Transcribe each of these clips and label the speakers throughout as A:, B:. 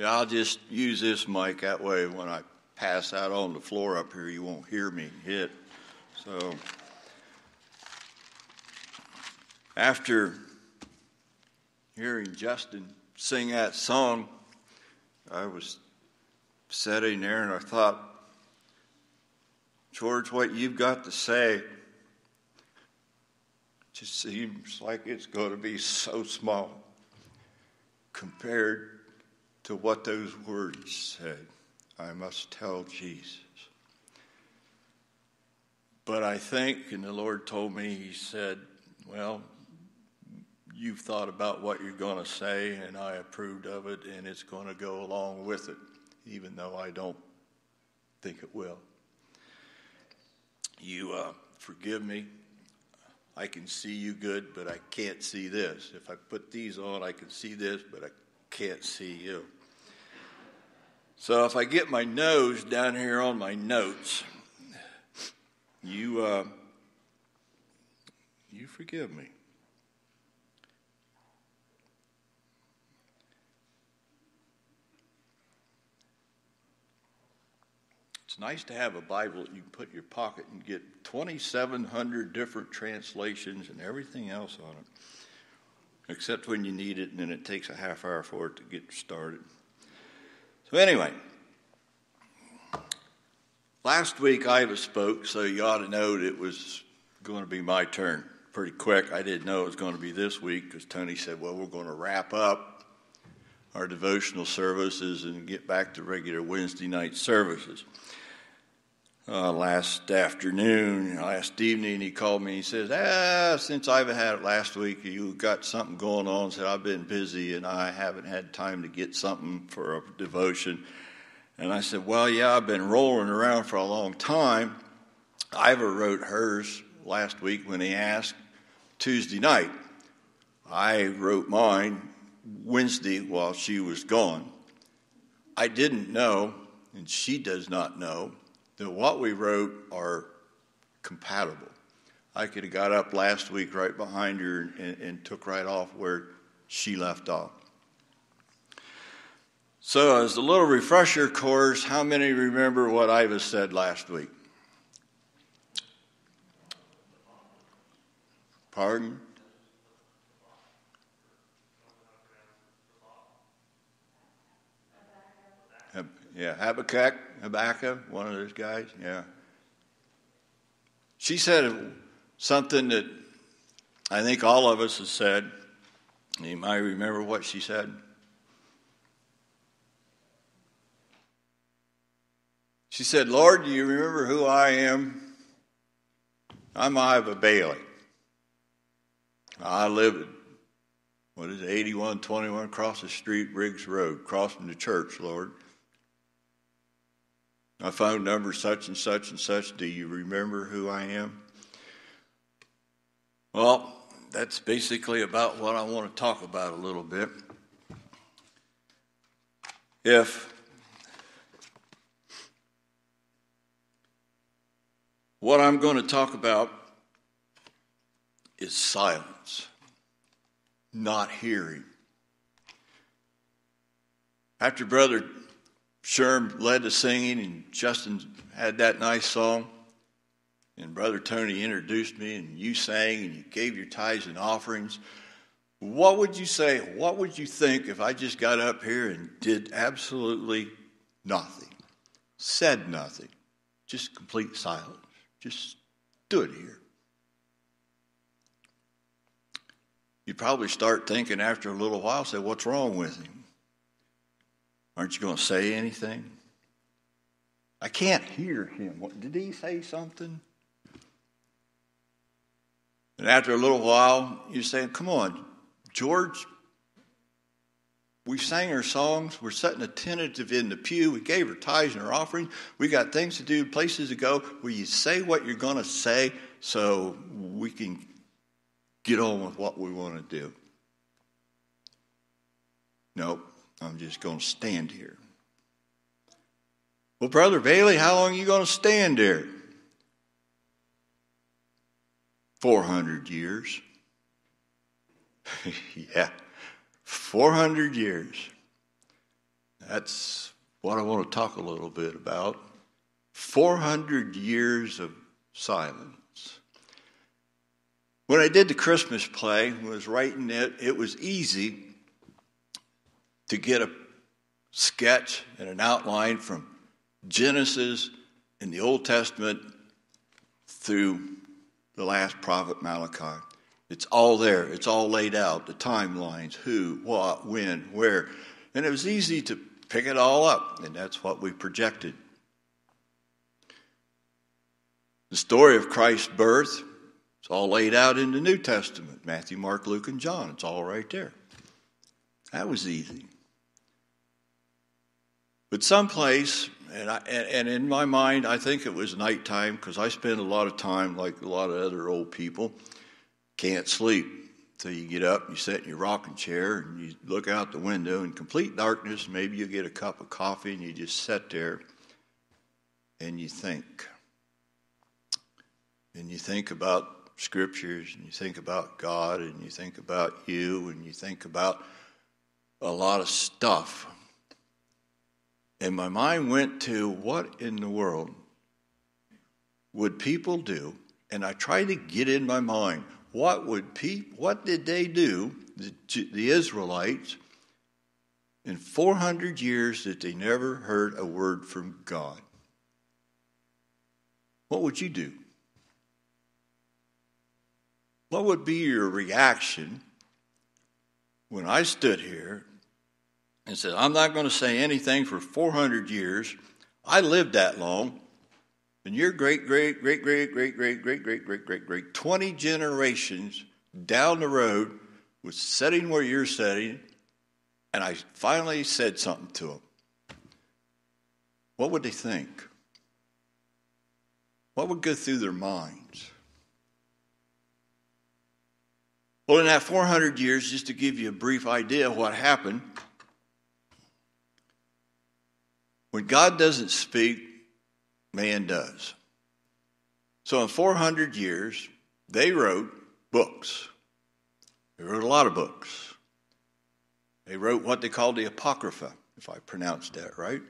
A: Yeah, I'll just use this mic. That way, when I pass out on the floor up here, you won't hear me hit. So, after hearing Justin sing that song, I was sitting there and I thought, George, what you've got to say just seems like it's going to be so small compared to what those words said. I must tell Jesus. But I think, and the Lord told me, He said, Well, you've thought about what you're going to say, and I approved of it, and it's going to go along with it, even though I don't think it will. You uh, forgive me. I can see you good, but I can't see this. If I put these on, I can see this, but I can't see you. So if I get my nose down here on my notes, you uh, you forgive me. It's nice to have a Bible that you can put in your pocket and get 2,700 different translations and everything else on it, except when you need it, and then it takes a half hour for it to get started. So, anyway, last week Iva spoke, so you ought to know that it was going to be my turn pretty quick. I didn't know it was going to be this week because Tony said, well, we're going to wrap up our devotional services and get back to regular Wednesday night services uh, last afternoon, last evening, he called me. He says, "Ah, since I've had it last week, you got something going on." Said I've been busy and I haven't had time to get something for a devotion. And I said, "Well, yeah, I've been rolling around for a long time." Iva wrote hers last week when he asked Tuesday night. I wrote mine Wednesday while she was gone. I didn't know, and she does not know that what we wrote are compatible. I could have got up last week right behind her and, and took right off where she left off. So, as a little refresher course, how many remember what Iva said last week? Pardon? Yeah, Habakkuk, Habakkuk, one of those guys. Yeah. She said something that I think all of us have said. You might remember what she said. She said, Lord, do you remember who I am? I'm Iva Bailey. I live at, what is it, 8121 across the street, Briggs Road, crossing the church, Lord. My phone number such and such and such. Do you remember who I am? Well, that's basically about what I want to talk about a little bit. If what I'm going to talk about is silence, not hearing. After Brother Sherm led the singing, and Justin had that nice song. And Brother Tony introduced me, and you sang, and you gave your tithes and offerings. What would you say? What would you think if I just got up here and did absolutely nothing, said nothing, just complete silence, just stood here? You'd probably start thinking after a little while, say, What's wrong with him? Aren't you going to say anything? I can't hear him. What, did he say something? And after a little while, you say, Come on, George, we sang our songs. We're setting a tentative in the pew. We gave our tithes and our offering. We got things to do, places to go. Will you say what you're going to say so we can get on with what we want to do? Nope. I'm just going to stand here. Well, Brother Bailey, how long are you going to stand there? 400 years. yeah, 400 years. that's what I want to talk a little bit about. 400 years of silence. When I did the Christmas play, was writing it, it was easy to get a sketch and an outline from Genesis in the Old Testament through the last prophet Malachi. It's all there, it's all laid out the timelines, who, what, when, where. And it was easy to pick it all up, and that's what we projected. The story of Christ's birth, it's all laid out in the New Testament Matthew, Mark, Luke, and John. It's all right there. That was easy. But someplace, and, I, and, in my mind, I think it was nighttime because I spend a lot of time, like a lot of other old people, can't sleep. So you get up, you sit in your rocking chair, and you look out the window in complete darkness. Maybe you get a cup of coffee and you just sit there and you think. And you think about scriptures, and you think about God, and you think about you, and you think about a lot of stuff. And my mind went to what in the world would people do? And I tried to get in my mind what would people, what did they do, the, the Israelites, in 400 years that they never heard a word from God? What would you do? What would be your reaction when I stood here and said, I'm not going to say anything for 400 years. I lived that long. And your great, great, great, great, great, great, great, great, great, great, great, 20 generations down the road was sitting where you're sitting, and I finally said something to them. What would they think? What would go through their minds? Well, in that 400 years, just to give you a brief idea of what happened, When God doesn't speak, man does. So in 400 years, they wrote books. They wrote a lot of books. They wrote what they called the Apocrypha, if I pronounced that right.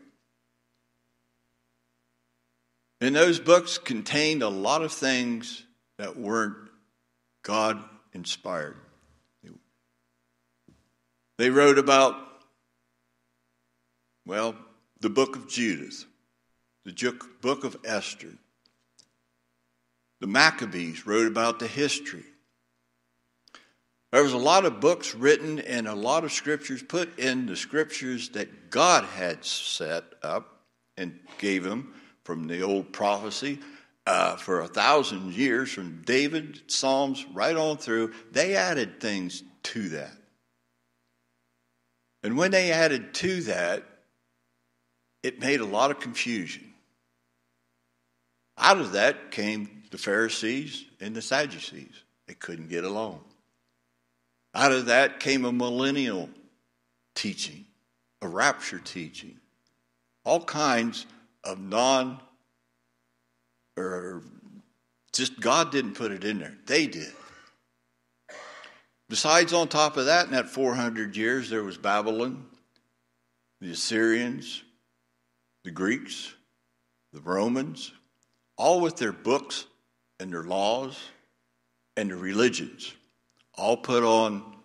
A: And those books contained a lot of things that weren't God inspired. They wrote about, well, the book of Judith, the book of Esther. The Maccabees wrote about the history. There was a lot of books written and a lot of scriptures put in the scriptures that God had set up and gave them from the old prophecy uh, for a thousand years, from David, Psalms, right on through. They added things to that. And when they added to that, it made a lot of confusion. Out of that came the Pharisees and the Sadducees. They couldn't get along. Out of that came a millennial teaching, a rapture teaching, all kinds of non or just God didn't put it in there. They did. Besides, on top of that, in that 400 years, there was Babylon, the Assyrians, the Greeks, the Romans, all with their books and their laws and their religions, all put on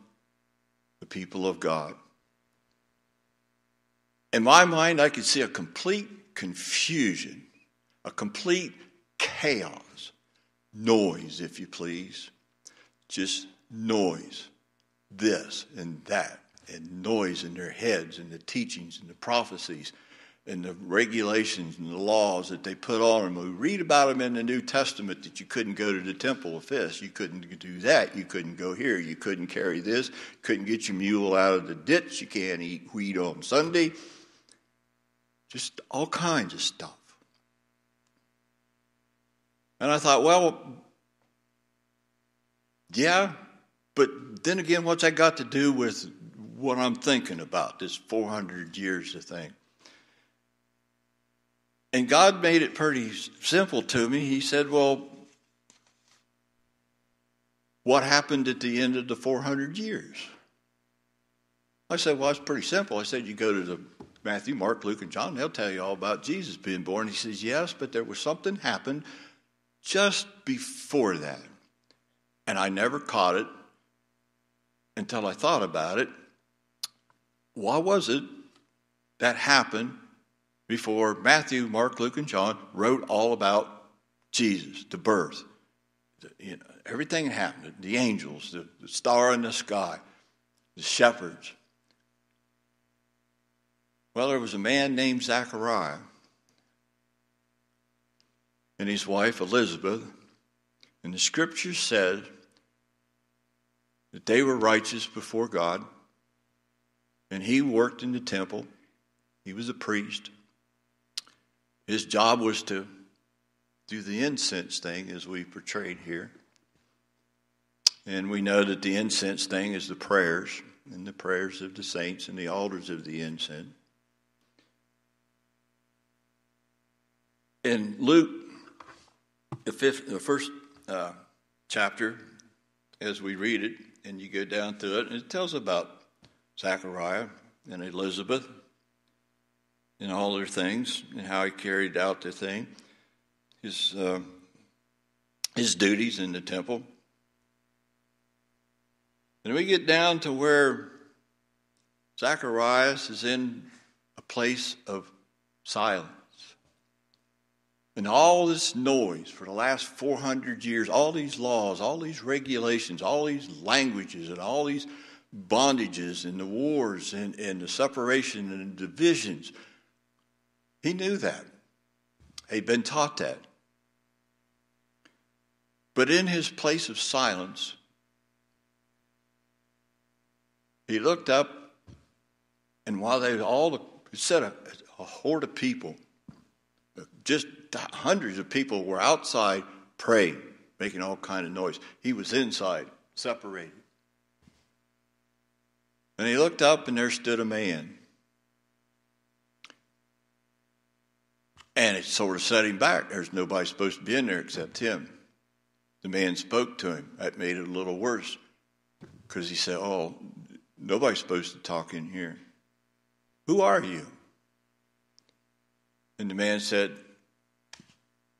A: the people of God. In my mind, I could see a complete confusion, a complete chaos, noise, if you please, just noise, this and that, and noise in their heads and the teachings and the prophecies and the regulations and the laws that they put on them. We read about them in the New Testament that you couldn't go to the temple of this, You couldn't do that. You couldn't go here. You couldn't carry this. Couldn't get your mule out of the ditch. You can't eat wheat on Sunday. Just all kinds of stuff. And I thought, well, yeah, but then again, what's that got to do with what I'm thinking about, this 400 years of thing? And God made it pretty simple to me. He said, Well, what happened at the end of the 400 years? I said, Well, it's pretty simple. I said, You go to the Matthew, Mark, Luke, and John, they'll tell you all about Jesus being born. He says, Yes, but there was something happened just before that. And I never caught it until I thought about it. Why was it that happened before Matthew, Mark, Luke, and John wrote all about Jesus, the birth? The, you know, everything that happened the angels, the, the star in the sky, the shepherds. Well, there was a man named Zachariah and his wife Elizabeth, and the scripture said that they were righteous before God, and he worked in the temple. He was a priest. His job was to do the incense thing, as we portrayed here. And we know that the incense thing is the prayers and the prayers of the saints and the altars of the incense. In Luke, the, fifth, the first uh, chapter, as we read it, and you go down through it, and it tells about Zachariah and Elizabeth and all their things and how he carried out the thing, his uh, his duties in the temple. And we get down to where Zacharias is in a place of silence. And all this noise for the last 400 years, all these laws, all these regulations, all these languages, and all these bondages and the wars and, and the separation and divisions, he knew that. He'd been taught that. But in his place of silence, he looked up, and while they all said a, a horde of people, just hundreds of people were outside praying, making all kind of noise. He was inside, separated. And he looked up, and there stood a man. And it sort of set him back. There's nobody supposed to be in there except him. The man spoke to him. That made it a little worse because he said, Oh, Nobody's supposed to talk in here. Who are you? And the man said,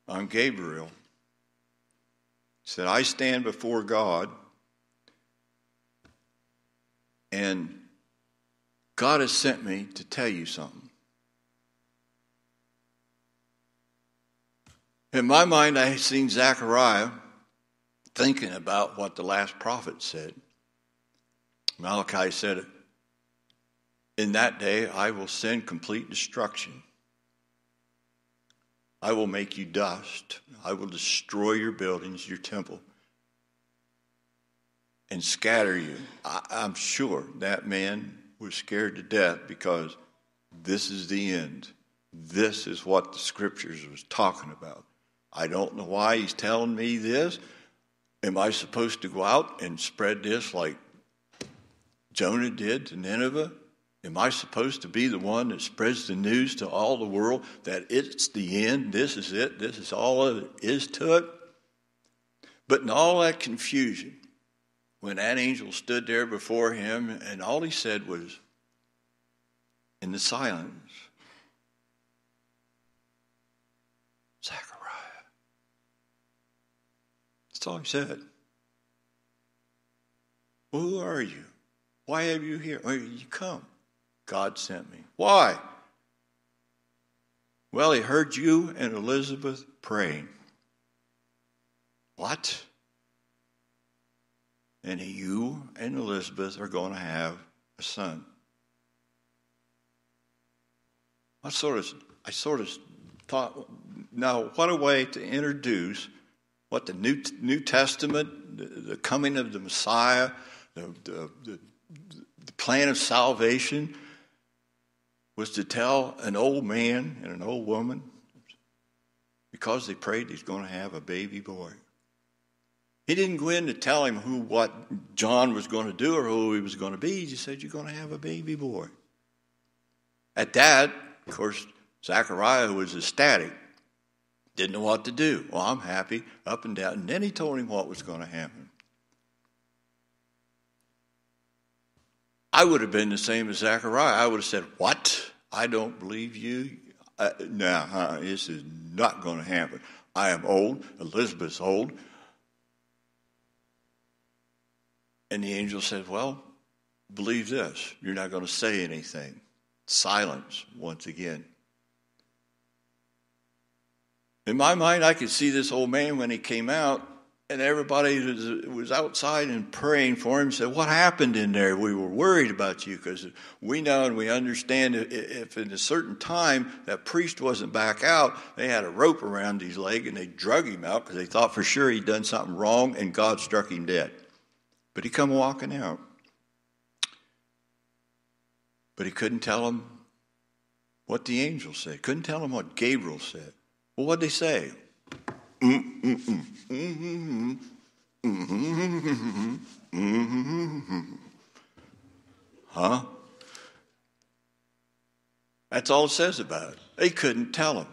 A: I'm Gabriel. He said, I stand before God, and God has sent me to tell you something. In my mind, I had seen Zechariah thinking about what the last prophet said. Malachi said, In that day I will send complete destruction. I will make you dust. I will destroy your buildings, your temple, and scatter you. I, am sure that man was scared to death because this is the end. This is what the scriptures was talking about. I don't know why he's telling me this. Am I supposed to go out and spread this like Jonah did to Nineveh? Am I supposed to be the one that spreads the news to all the world that it's the end? This is it. This is all there is to it. But in all that confusion, when that angel stood there before him, and all he said was, in the silence, Zechariah. That's all he said. Well, who are you? Why have you here? Why did you come? God sent me. Why? Well, he heard you and Elizabeth praying. What? And you and Elizabeth are going to have a son. I sort of, I sort of thought, now what a way to introduce what the New, New Testament, the, the coming of the Messiah, the, the, the the plan of salvation was to tell an old man and an old woman because they prayed he's going to have a baby boy. He didn't go in to tell him who what John was going to do or who he was going to be. He just said, You're going to have a baby boy. At that, of course, Zachariah was ecstatic. Didn't know what to do. Well, I'm happy, up and down. And then he told him what was going to happen. I would have been the same as Zechariah. I would have said, What? I don't believe you. Uh, now, uh, this is not going to happen. I am old. Elizabeth's old. And the angel said, Well, believe this. You're not going to say anything. Silence once again. In my mind, I could see this old man when he came out, and everybody was outside and praying for him. Said, "What happened in there? We were worried about you because we know and we understand if in a certain time that priest wasn't back out, they had a rope around his leg and they drug him out because they thought for sure he'd done something wrong, and God struck him dead. But he come walking out, but he couldn't tell him what the angel said. Couldn't tell him what Gabriel said. Well, what'd they say? Huh? That's all it says about it. They couldn't tell him.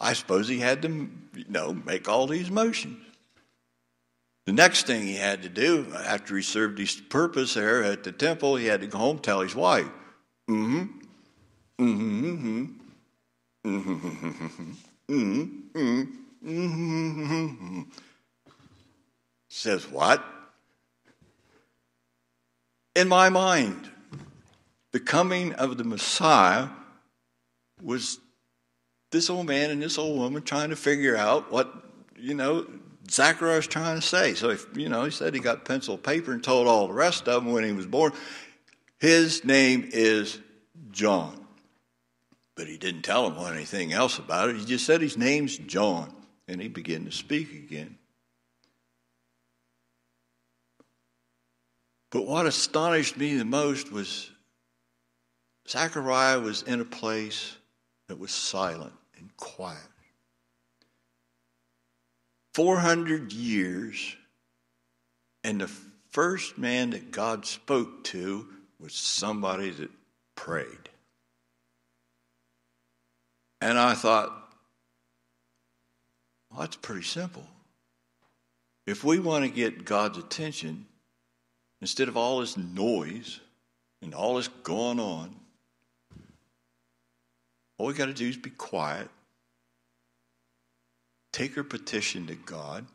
A: I suppose he had to, you know, make all these motions. The next thing he had to do after he served his purpose there at the temple, he had to go home tell his wife. Mm-hmm. Mm-hmm. Mm-hmm. Mm-hmm. Mm-hmm. Mm-hmm. Says what? In my mind, the coming of the Messiah was this old man and this old woman trying to figure out what, you know, Zacharias trying to say. So, if, you know, he said he got pencil paper and told all the rest of them when he was born. His name is John. But he didn't tell him anything else about it. He just said his name's John. And he began to speak again. But what astonished me the most was Zechariah was in a place that was silent and quiet. 400 years, and the first man that God spoke to was somebody that prayed. And I thought, well, that's pretty simple. If we want to get God's attention, instead of all this noise and all this going on, all we got to do is be quiet, take our petition to God,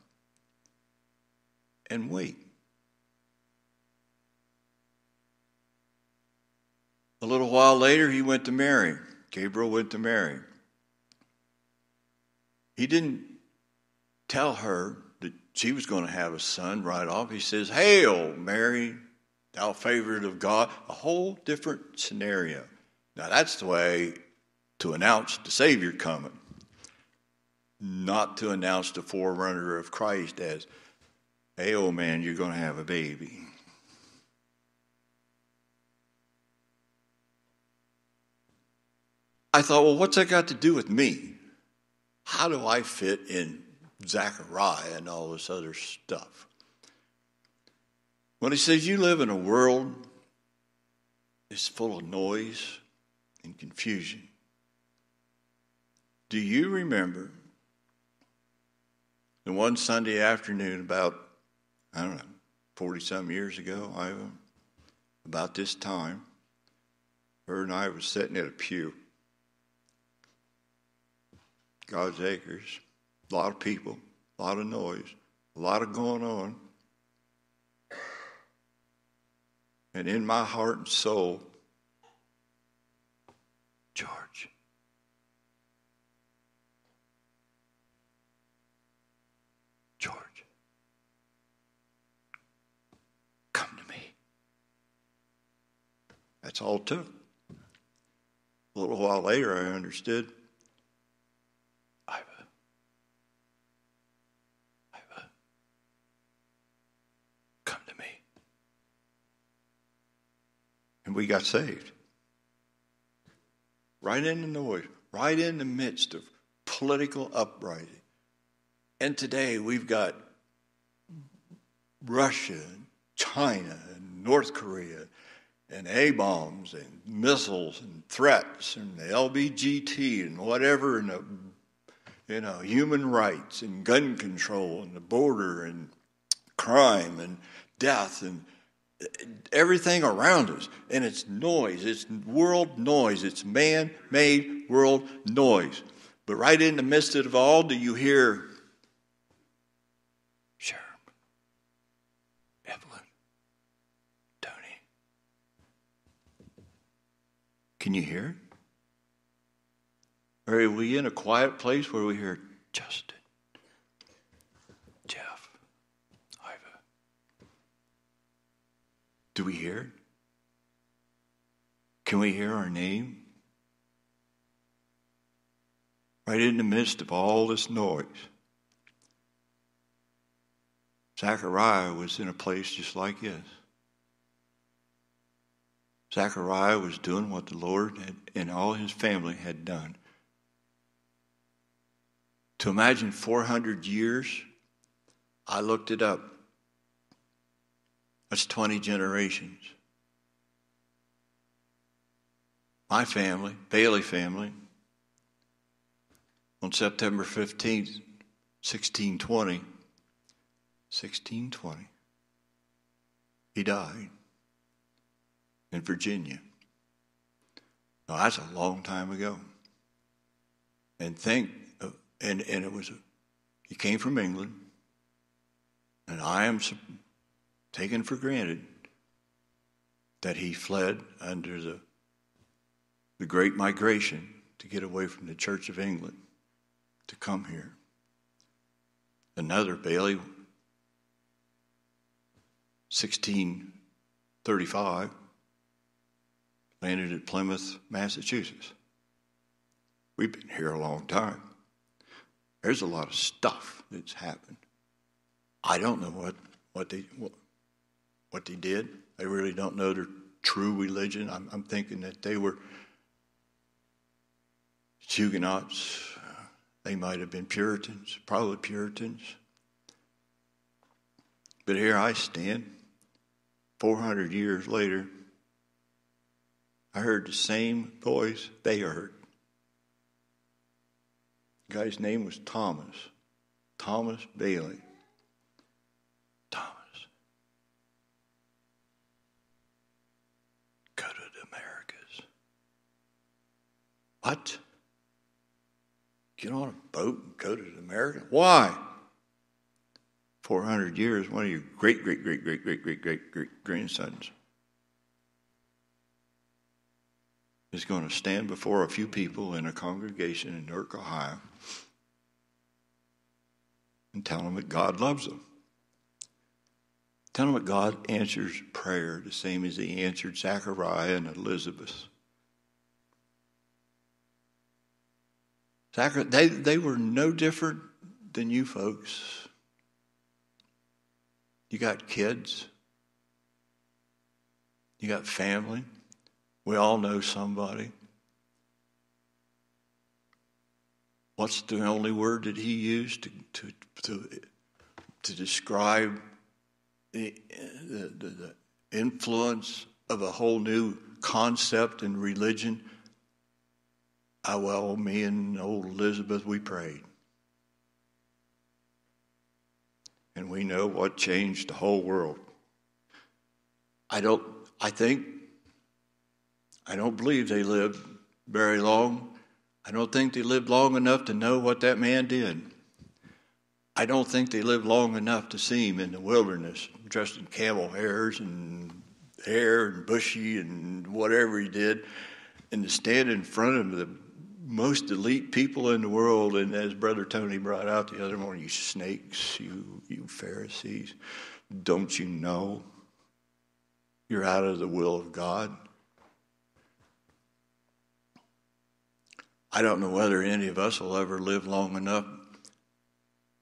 A: and wait. A little while later, he went to Mary. Gabriel went to Mary. He didn't tell her that she was going to have a son right off. He says, Hail, Mary, thou favored of God. A whole different scenario. Now, that's the way to announce the Savior coming, not to announce the forerunner of Christ as, Hey, old man, you're going to have a baby. I thought, well, what's that got to do with me? How do I fit in Zechariah and all this other stuff? When he says you live in a world that's full of noise and confusion, do you remember the one Sunday afternoon about, I don't know, 40 some years ago, Iva, about this time, her and I were sitting at a pew God's acres, a lot of people, a lot of noise, a lot of going on. And in my heart and soul, George. George. Come to me. That's all it took. A little while later, I understood and we got saved. Right in the noise, right in the midst of political uprising. And today we've got Russia, China, and North Korea, and A bombs, and missiles, and threats, and the LBGT, and whatever, and the, you know, human rights, and gun control, and the border, and crime, and death, and everything around us. And it's noise, it's world noise, it's man made world noise. But right in the midst of it all, do you hear Sherm, Evelyn, Tony? Can you hear it? Or are we in a quiet place where we hear Justin, Jeff, Iva? Do we hear it? Can we hear our name? Right in the midst of all this noise. Zechariah was in a place just like this. Zechariah was doing what the Lord had, and all his family had done to imagine 400 years, I looked it up. That's 20 generations. My family, Bailey family, on September 15th, 1620, 1620, he died in Virginia. Now, that's a long time ago. And think and, and it was, he came from England, and I am taken for granted that he fled under the, the Great Migration to get away from the Church of England to come here. Another Bailey, 1635, landed at Plymouth, Massachusetts. We've been here a long time. There's a lot of stuff that's happened. I don't know what, what they what, what they did. I really don't know their true religion. I'm, I'm thinking that they were Huguenots. They might have been Puritans, probably Puritans. But here I stand, 400 years later. I heard the same voice they heard. The guy's name was Thomas. Thomas Bailey. Thomas. Go to the Americas. What? Get on a boat and go to America? Why? 400 years, one of your great, great, great, great, great, great, great, great grandsons is going to stand before a few people in a congregation in Newark, Ohio, and tell them that God loves them. Tell them that God answers prayer the same as He answered Zachariah and Elizabeth. They, they were no different than you folks. You got kids, you got family. We all know somebody. What's the only word that he used to, to, to, to describe the, the, the influence of a whole new concept in religion? I, well, me and old Elizabeth, we prayed. And we know what changed the whole world. I don't, I think I don't believe they lived very long. I don't think they lived long enough to know what that man did. I don't think they lived long enough to see him in the wilderness, dressed in camel hairs and hair and bushy and whatever he did, and to stand in front of the most elite people in the world. And as Brother Tony brought out the other morning, you snakes, you, you Pharisees, don't you know you're out of the will of God? I don't know whether any of us will ever live long enough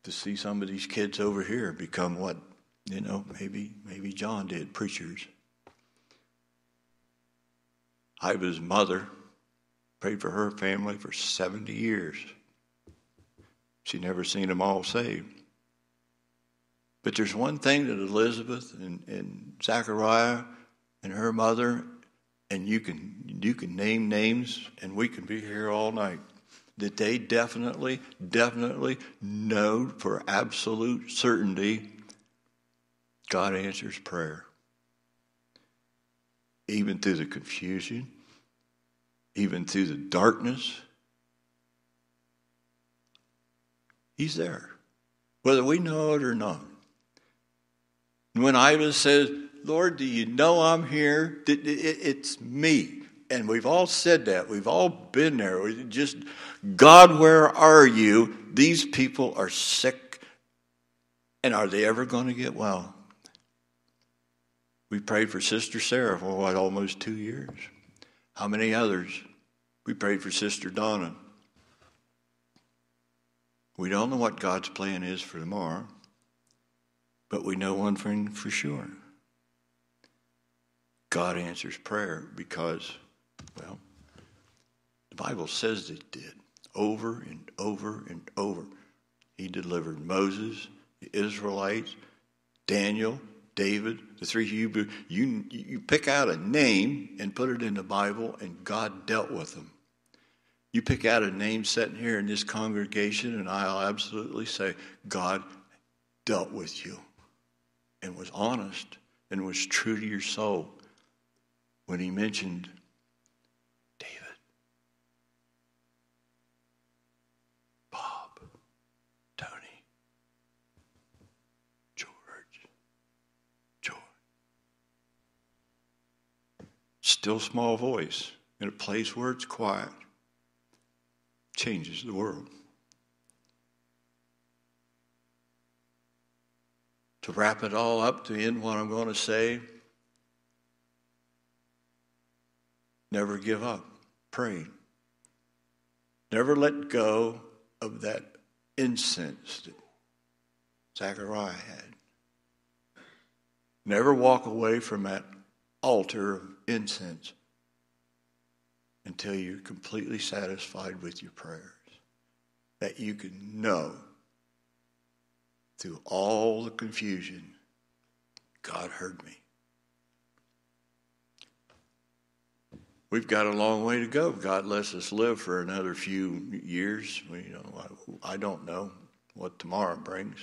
A: to see some of these kids over here become what, you know, maybe maybe John did, preachers. I was mother prayed for her family for 70 years. She never seen them all saved. But there's one thing that Elizabeth and, and Zachariah and her mother and you can you can name names and we can be here all night that they definitely definitely know for absolute certainty God answers prayer even through the confusion, even through the darkness. He's there, whether we know it or not. And When Iva says, Lord, do you know I'm here? It's me. And we've all said that. We've all been there. We just, God, where are you? These people are sick. And are they ever going to get well? We prayed for Sister Sarah for what, almost two years. How many others? We prayed for Sister Donna. We don't know what God's plan is for tomorrow, but we know one thing for sure. God answers prayer because, well, the Bible says it did over and over and over. He delivered Moses, the Israelites, Daniel, David, the three Hebrew. You, you pick out a name and put it in the Bible, and God dealt with them. You pick out a name sitting here in this congregation, and I'll absolutely say, God dealt with you and was honest and was true to your soul when he mentioned David, Bob, Tony, George, George. Still small voice in a place where it's quiet changes the world. To wrap it all up, to end what I'm going to say, never give up. praying. Never let go of that incense that Zachariah had. Never walk away from that altar incense until you're completely satisfied with your prayers. That you can know through all the confusion, God heard me. We've got a long way to go. God lets us live for another few years. We, you know, I, I don't know what tomorrow brings.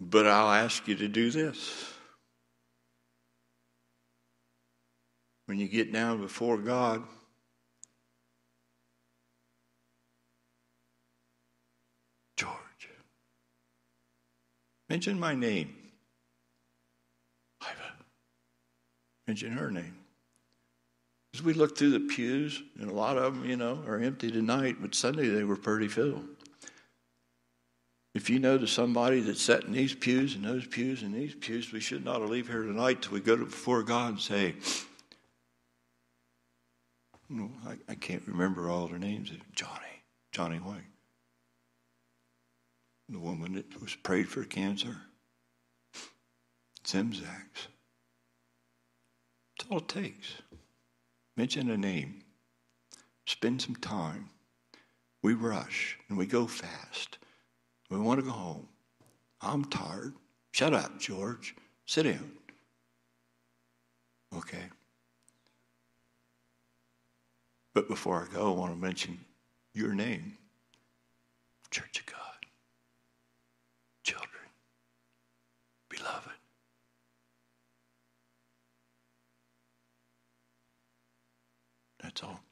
A: But I'll ask you to do this. When you get down before God, George, mention my name. Iva, mention her name. As we look through the pews, and a lot of them, you know, are empty tonight, but Sunday they were pretty filled. If you know to somebody that's sat in these pews and those pews and these pews, we should not leave here tonight till we go to before God and say, I, I can't remember all their names. Johnny, Johnny White. The woman that was prayed for cancer. Zimzax. That's all it takes. Mention a name. Spend some time. We rush and we go fast. We want to go home. I'm tired. Shut up, George. Sit down. Okay. But before I go, I want to mention your name, Church of God, children, beloved. That's all.